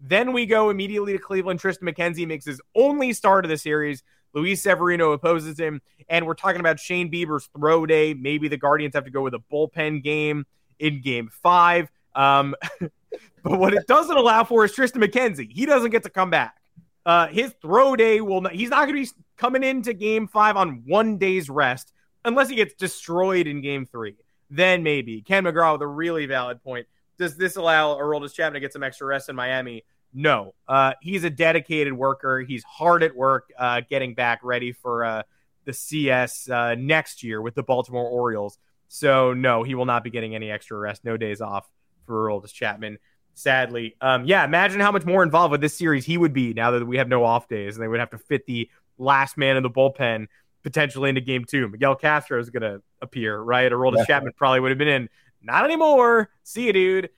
Then we go immediately to Cleveland. Triston McKenzie makes his only start of the series. Luis Severino opposes him. And we're talking about Shane Bieber's throw day. Maybe the Guardians have to go with a bullpen game in game five. Um, but what it doesn't allow for is Triston McKenzie. He doesn't get to come back. Uh, his throw day will not, he's not going to be coming into game five on one day's rest unless he gets destroyed in game three. Then maybe. Ken McGraw with a really valid point. Does this allow Aroldis Chapman to get some extra rest in Miami? No. Uh, he's a dedicated worker. He's hard at work uh, getting back ready for uh, the CS uh, next year with the Baltimore Orioles. So, no, he will not be getting any extra rest. No days off for Aroldis Chapman, sadly. Um, yeah, imagine how much more involved with this series he would be now that we have no off days and they would have to fit the last man in the bullpen potentially into game two. Miguel Castro is going to appear, right? Aroldis yeah. Chapman probably would have been in. Not anymore. See you, dude.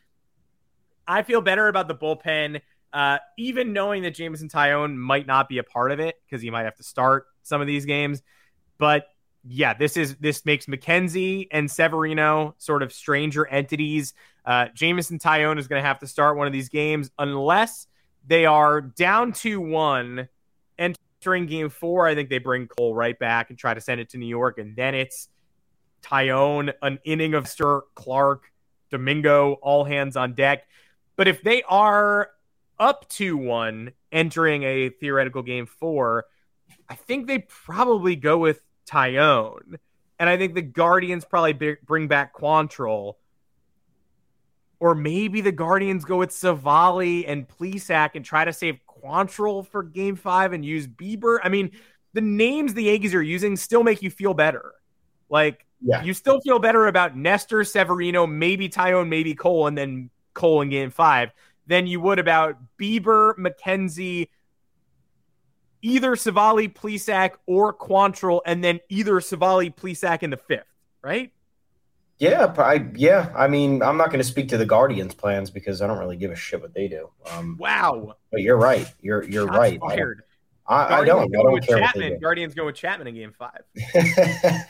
I feel better about the bullpen, uh, even knowing that Jameson Taillon might not be a part of it because he might have to start some of these games. But yeah, this is this makes McKenzie and Severino sort of stranger entities. Uh, Jameson Taillon is going to have to start one of these games unless they are down to one entering game four, I think they bring Cole right back and try to send it to New York. And then it's Taillon, an inning of Stir, Clark, Domingo, all hands on deck. But if they are up to one entering a theoretical game four, I think they probably go with Taillon. And I think the Guardians probably bring back Quantrill. Or maybe the Guardians go with Civale and Plesac and try to save Quantrill for game five and use Bieber. I mean, the names the Yankees are using still make you feel better. Like, yeah. you still feel better about Nestor, Severino, maybe Taillon, maybe Cole, and then Cole in game five than you would about Bieber, McKenzie, either Civale, Plesac, or Quantrill, and then either Civale, Plesac in the fifth, right?
Yeah, I yeah. I mean, I'm not going to speak to the Guardians' plans because I don't really give a shit what they do. Um,
wow.
But you're right. You're you're Shots right.
Fired.
I, I, don't. I don't care
Chapman. Guardians go with Chapman in Game Five.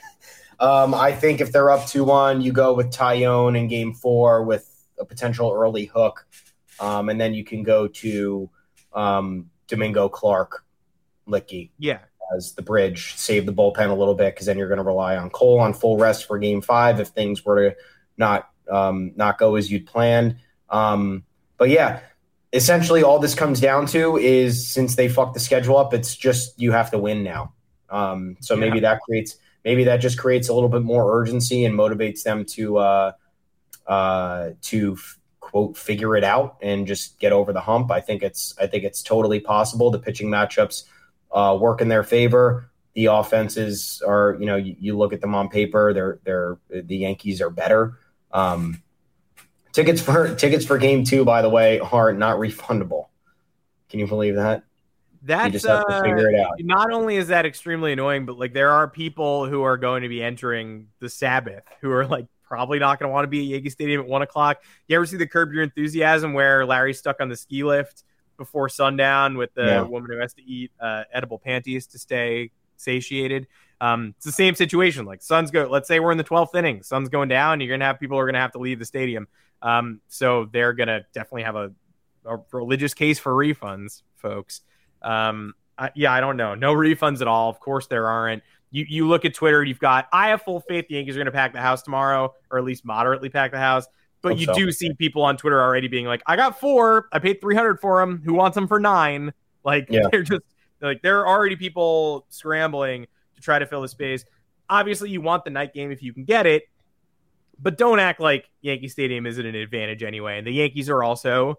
um, I think if they're up two one, you go with Taillon in Game Four with a potential early hook, um, and then you can go to um, Domingo Clark, Licky.
Yeah,
as the bridge, save the bullpen a little bit because then you're going to rely on Cole on full rest for Game Five if things were to not um, not go as you'd planned. Um, but yeah, essentially all this comes down to is since they fucked the schedule up, it's just you have to win now. Um, so yeah. maybe that creates maybe that just creates a little bit more urgency and motivates them to uh, uh, to f- quote figure it out and just get over the hump. I think it's I think it's totally possible. The pitching matchups uh, work in their favor. The offenses are, you know, you, you, look at them on paper, they're they're the Yankees are better. Um, tickets for tickets for game two, by the way, are not refundable. Can you believe that?
That's uh, not only is that extremely annoying, but like there are people who are going to be entering the Sabbath who are like probably not going to want to be at Yankee Stadium at one o'clock. You ever see the Curb Your Enthusiasm where Larry's stuck on the ski lift before sundown with the yeah. woman who has to eat uh, edible panties to stay satiated? Um, it's the same situation. Like Suns go. Let's say we're in the twelfth inning. Sun's going down. You're gonna have people who are gonna have to leave the stadium. Um, so they're gonna definitely have a, a religious case for refunds, folks. Um, I, yeah, I don't know. No refunds at all. Of course, there aren't. You you look at Twitter, you've got. I have full faith the Yankees are going to pack the house tomorrow, or at least moderately pack the house. But you so. do see people on Twitter already being like, "I got four. I paid three hundred for them. Who wants them for nine? Like yeah. they're just like there are already people scrambling to try to fill the space. Obviously, you want the night game if you can get it, but don't act like Yankee Stadium isn't an advantage anyway. And the Yankees are also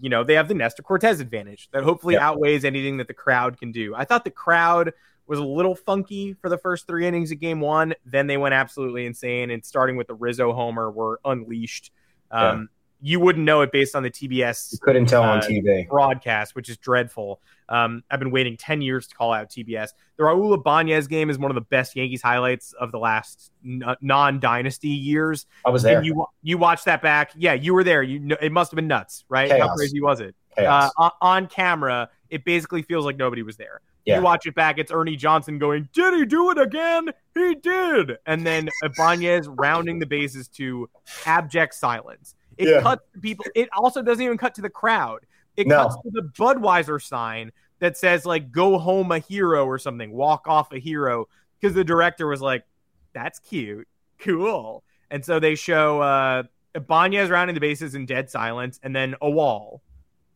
you know, they have the Nestor Cortes advantage that hopefully yep. outweighs anything that the crowd can do. I thought the crowd was a little funky for the first three innings of game one. Then they went absolutely insane. And starting with the Rizzo homer, were unleashed. Um, you wouldn't know it based on the TBS.
You couldn't tell uh, on TV
broadcast, which is dreadful. Um, I've been waiting ten years to call out TBS. The Raul Ibanez game is one of the best Yankees highlights of the last n- non-dynasty years.
I was there.
And you you watched that back? Yeah, you were there. You know, it must have been nuts, right? Chaos. How crazy was it? Uh, on camera, it basically feels like nobody was there. Yeah. You watch it back, it's Ernie Johnson going, Did he do it again? He did. And then Ibanez rounding the bases to abject silence. It yeah. cuts to people. It also doesn't even cut to the crowd. It no. cuts to the Budweiser sign that says like "Go home a hero" or something, "Walk off a hero," because the director was like, "That's cute, cool." And so they show uh Ibanez rounding the bases in dead silence, and then a wall,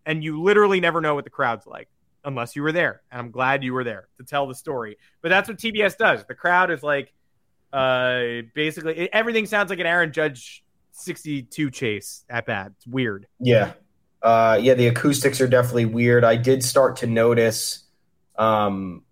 and you literally never know what the crowd's like unless you were there. And I'm glad you were there to tell the story. But that's what TBS does. The crowd is like, uh, basically everything sounds like an Aaron Judge 62 chase at bat. It's weird.
Yeah. Uh, yeah, the acoustics are definitely weird. I did start to notice um,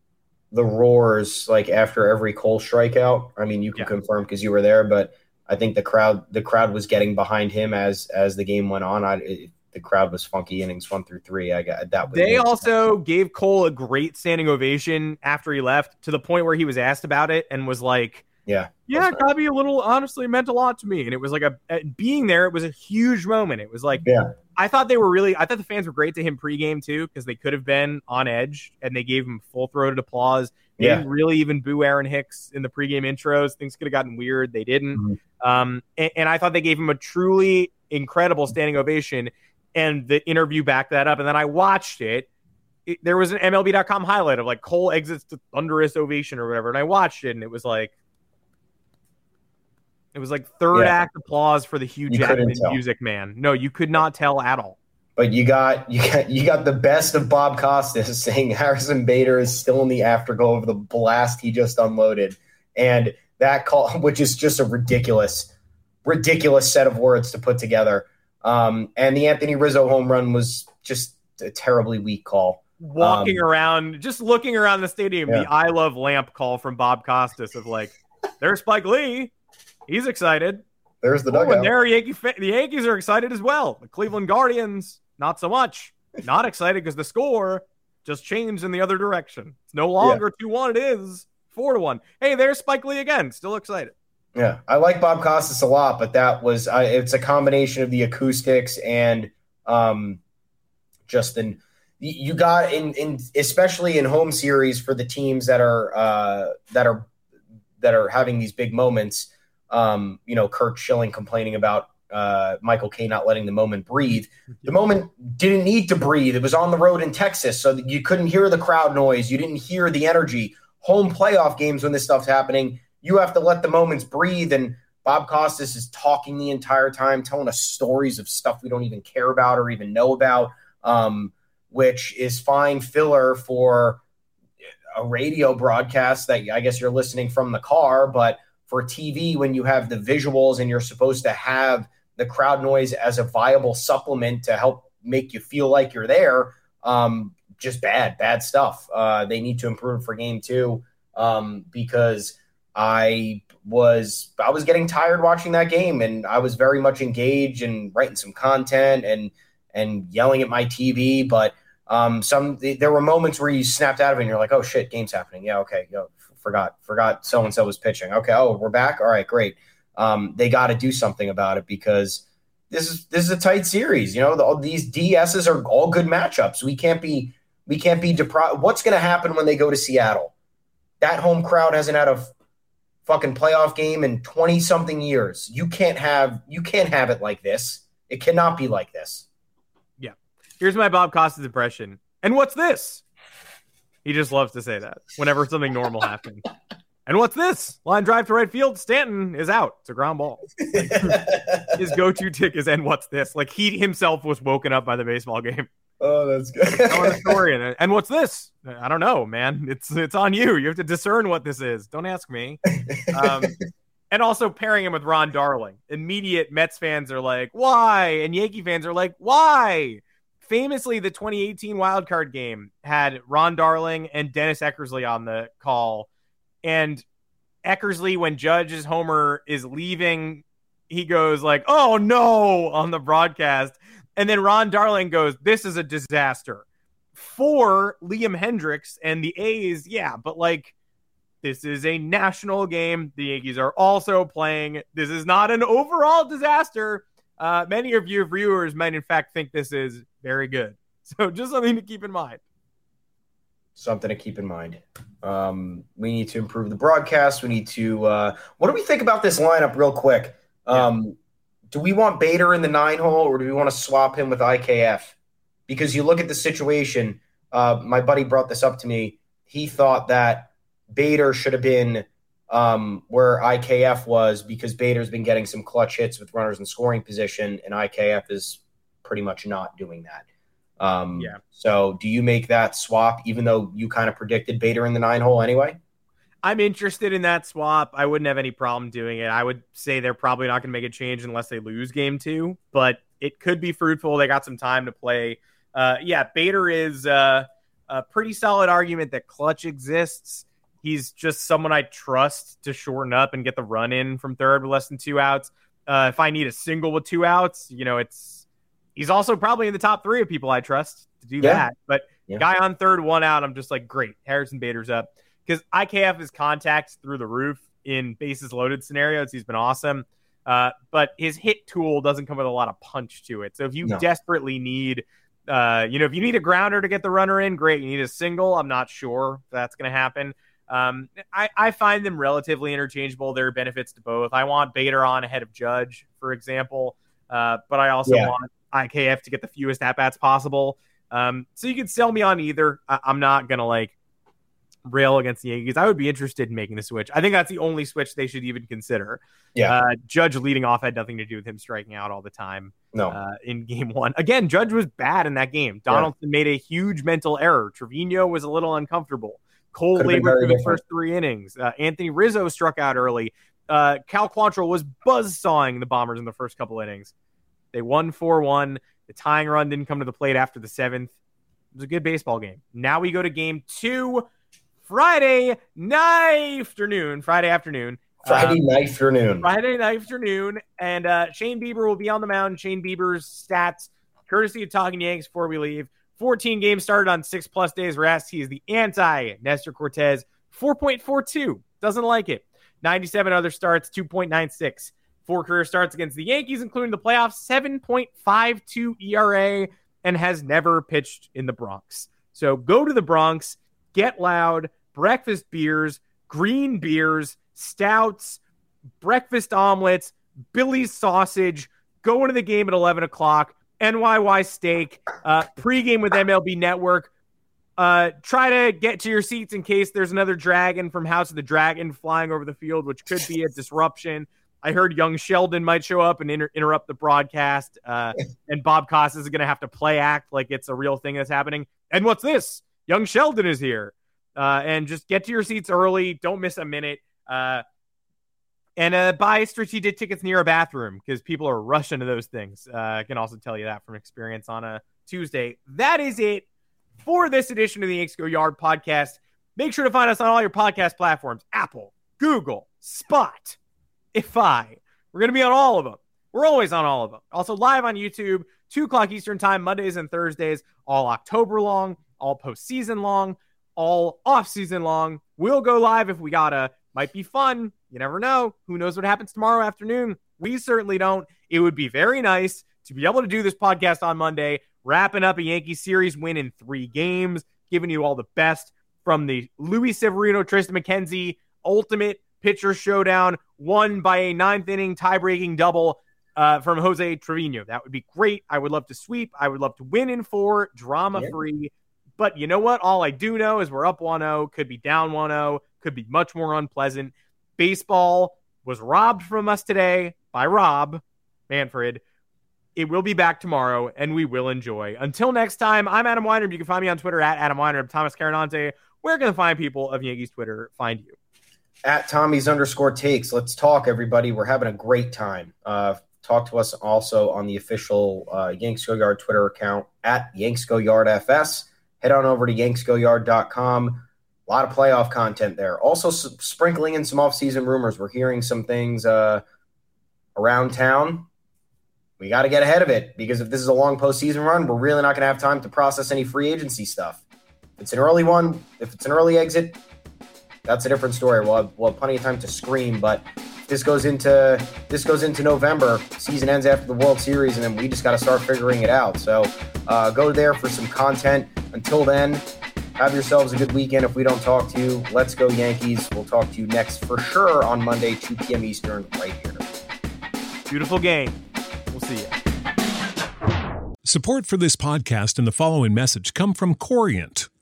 the roars like after every Cole strikeout. I mean, you can yeah. confirm because you were there, but I think the crowd the crowd was getting behind him as as the game went on. I it, the crowd was funky innings one through three. I got that.
They also gave Cole a great standing ovation after he left, to the point where he was asked about it and was like,
yeah.
Yeah, gotta a little honestly meant a lot to me. And it was like a, being there, it was a huge moment. It was like
yeah.
I thought they were really I thought the fans were great to him pregame too, because they could have been on edge and they gave him full throated applause. They yeah. didn't really even boo Aaron Hicks in the pregame intros. Things could have gotten weird. They didn't. Mm-hmm. Um, and, and I thought they gave him a truly incredible standing ovation. And the interview backed that up. And then I watched it. it there was an MLB.com highlight of like Cole exits to thunderous ovation or whatever. And I watched it and it was like it was like third yeah. act applause for the Hugh you Jackman music man. No, you could not tell at all.
But you got you got you got the best of Bob Costas saying Harrison Bader is still in the afterglow of the blast he just unloaded, and that call, which is just a ridiculous, ridiculous set of words to put together. Um, and the Anthony Rizzo home run was just a terribly weak call.
Walking um, around, just looking around the stadium, yeah. the "I love lamp" call from Bob Costas of like, "There's Spike Lee." He's excited.
There's the dugout.
Oh, and there, Yankee fa- the Yankees are excited as well. The Cleveland Guardians, not so much. Not excited because the score just changed in the other direction. It's no longer two one. It is four to one. Hey, there's Spike Lee again. Still excited.
Yeah, I like Bob Costas a lot, but that was uh, it's a combination of the acoustics and um, just in you got in in especially in home series for the teams that are uh, that are that are having these big moments um, you know, Curt Schilling complaining about uh, Michael Kay not letting the moment breathe. The moment didn't need to breathe. It was on the road in Texas, so you couldn't hear the crowd noise. You didn't hear the energy. Home playoff games when this stuff's happening, you have to let the moments breathe. And Bob Costas is talking the entire time, telling us stories of stuff we don't even care about or even know about, um, which is fine filler for a radio broadcast that I guess you're listening from the car, but for TV when you have the visuals and you're supposed to have the crowd noise as a viable supplement to help make you feel like you're there. Um, just bad, bad stuff. Uh, they need to improve for game two um, because I was I was getting tired watching that game, and I was very much engaged and writing some content and and yelling at my TV. But um, some there were moments where you snapped out of it, and you're like, "Oh shit, game's happening." Yeah, okay, yo, forgot forgot so and so was pitching. Okay, oh, we're back. All right, great. Um, they got to do something about it because this is this is a tight series. You know, the, all these DSs are all good matchups. We can't be we can't be deprived. What's going to happen when they go to Seattle? That home crowd hasn't had a fucking playoff game in 20 something years. You can't have you can't have it like this. It cannot be like this.
Yeah. Here's my Bob Costas impression. And what's this? He just loves to say that whenever something normal happens. And what's this? Line drive to right field. Stanton is out. It's a ground ball. His go-to tick is and what's this? Like he himself was woken up by the baseball game.
Oh, that's good.
Telling a story and, and what's this? I don't know, man. It's it's on you. You have to discern what this is. Don't ask me. Um, and also pairing him with Ron Darling. Immediate Mets fans are like, why? And Yankee fans are like, why? Famously, the 2018 wild card game had Ron Darling and Dennis Eckersley on the call. And Eckersley, when Judge's Homer is leaving, he goes like, "Oh no!" on the broadcast, and then Ron Darling goes, This is a disaster. For Liam Hendriks and the A's, yeah, but like this is a national game. The Yankees are also playing. This is not an overall disaster. Uh, many of your viewers might, in fact, think this is very good. So, just something to keep in mind.
Something to keep in mind. Um, we need to improve the broadcast. We need to. Uh, what do we think about this lineup, real quick? Um, yeah do we want Bader in the nine hole or do we want to swap him with IKF? Because you look at the situation, uh, my buddy brought this up to me. He thought that Bader should have been um, where IKF was because Bader's been getting some clutch hits with runners in scoring position, and IKF is pretty much not doing that. Um, yeah. So, do you make that swap, even though you kind of predicted Bader in the nine hole anyway?
I'm interested in that swap. I wouldn't have any problem doing it. I would say they're probably not going to make a change unless they lose game two, but it could be fruitful. They got some time to play. Uh, yeah, Bader is uh, a pretty solid argument that clutch exists. He's just someone I trust to shorten up and get the run in from third with less than two outs. Uh, if I need a single with two outs, you know, it's he's also probably in the top three of people I trust to do yeah. that. But yeah. guy on third, one out, I'm just like, great. Harrison Bader's up because IKF is contacts through the roof in bases loaded scenarios. He's been awesome. Uh, but his hit tool doesn't come with a lot of punch to it. So if you no. desperately need, uh, you know, if you need a grounder to get the runner in, great. You need a single. I'm not sure that's going to happen. Um, I, I find them relatively interchangeable. There are benefits to both. I want Bader on ahead of Judge, for example, uh, but I also yeah. want IKF to get the fewest at bats possible. Um, so you can sell me on either. I, I'm not gonna like rail against the Yankees, I would be interested in making the switch. I think that's the only switch they should even consider. Yeah. Uh, Judge leading off had nothing to do with him striking out all the time.
No.
Uh, in game one. Again, Judge was bad in that game. Donaldson yeah. made a huge mental error. Trevino was a little uncomfortable. Cole Could've labored through the first three innings. Uh, Anthony Rizzo struck out early. Uh, Cal Quantrill was buzz sawing the Bombers in the first couple innings. They won 4 1. The tying run didn't come to the plate after the seventh. It was a good baseball game. Now we go to game two Friday night afternoon. Friday afternoon.
Friday um, night afternoon.
Friday night afternoon. And uh, Shane Bieber will be on the mound. Shane Bieber's stats, courtesy of Talking Yanks before we leave. 14 games started on six plus days rest. He is the anti Nestor Cortes. 4.42. Doesn't like it. 97 other starts, 2.96. Four career starts against the Yankees, including the playoffs, 7.52 ERA, and has never pitched in the Bronx. So go to the Bronx Get Loud, breakfast beers, green beers, stouts, breakfast omelets, Billy's sausage, Go into the game at 11 o'clock, NYY steak, uh, pregame with MLB Network. Uh, try to get to your seats in case there's another dragon from House of the Dragon flying over the field, which could be a disruption. I heard young Sheldon might show up and inter- interrupt the broadcast, uh, and Bob Costas is going to have to play act like it's a real thing that's happening. And what's this? Young Sheldon is here. Uh, and just get to your seats early. Don't miss a minute. Uh, And uh, buy strategic tickets near a bathroom because people are rushing to those things. Uh, I can also tell you that from experience on a Tuesday. That is it for this edition of the Yanks Go Yard podcast. Make sure to find us on all your podcast platforms Apple, Google, Spot, Ify. We're going to be on all of them. We're always on all of them. Also, live on YouTube, 2 o'clock Eastern Time, Mondays and Thursdays, all October long, all postseason long, all off season long. We'll go live if we gotta. Might be fun. You never know. Who knows what happens tomorrow afternoon? We certainly don't. It would be very nice to be able to do this podcast on Monday, wrapping up a Yankee series win in three games, giving you all the best from the Luis Severino, Triston McKenzie ultimate pitcher showdown, won by a ninth inning tie breaking double uh, from Jose Trevino. That would be great. I would love to sweep. I would love to win in four, drama free. Yeah. But you know what? All I do know is we're up 1 0, could be down 1 0, could be much more unpleasant. Baseball was robbed from us today by Rob Manfred. It will be back tomorrow, and we will enjoy. Until next time, I'm Adam Weiner. You can find me on Twitter at Adam Weiner. Thomas Carannante. Where can the fine people of Yankees Twitter find you?
At Tommy's underscore takes. Let's talk, everybody. We're having a great time. Uh, talk to us also on the official uh, Yanks Go Yard Twitter account at Yanks Go Yard FS head on over to yanksgoyard.com. A lot of playoff content there. Also, s- sprinkling in some offseason rumors. We're hearing some things uh, around town. We got to get ahead of it because if this is a long postseason run, we're really not going to have time to process any free agency stuff. If it's an early one, if it's an early exit, that's a different story. We'll have, we'll have plenty of time to scream, but this goes into this goes into November. Season ends after the World Series, and then we just got to start figuring it out. So uh, go there for some content. Until then, have yourselves a good weekend. If we don't talk to you, let's go Yankees. We'll talk to you next for sure on Monday, 2 p.m. Eastern, right here.
Beautiful game. We'll see you.
Support for this podcast and the following message come from Corient.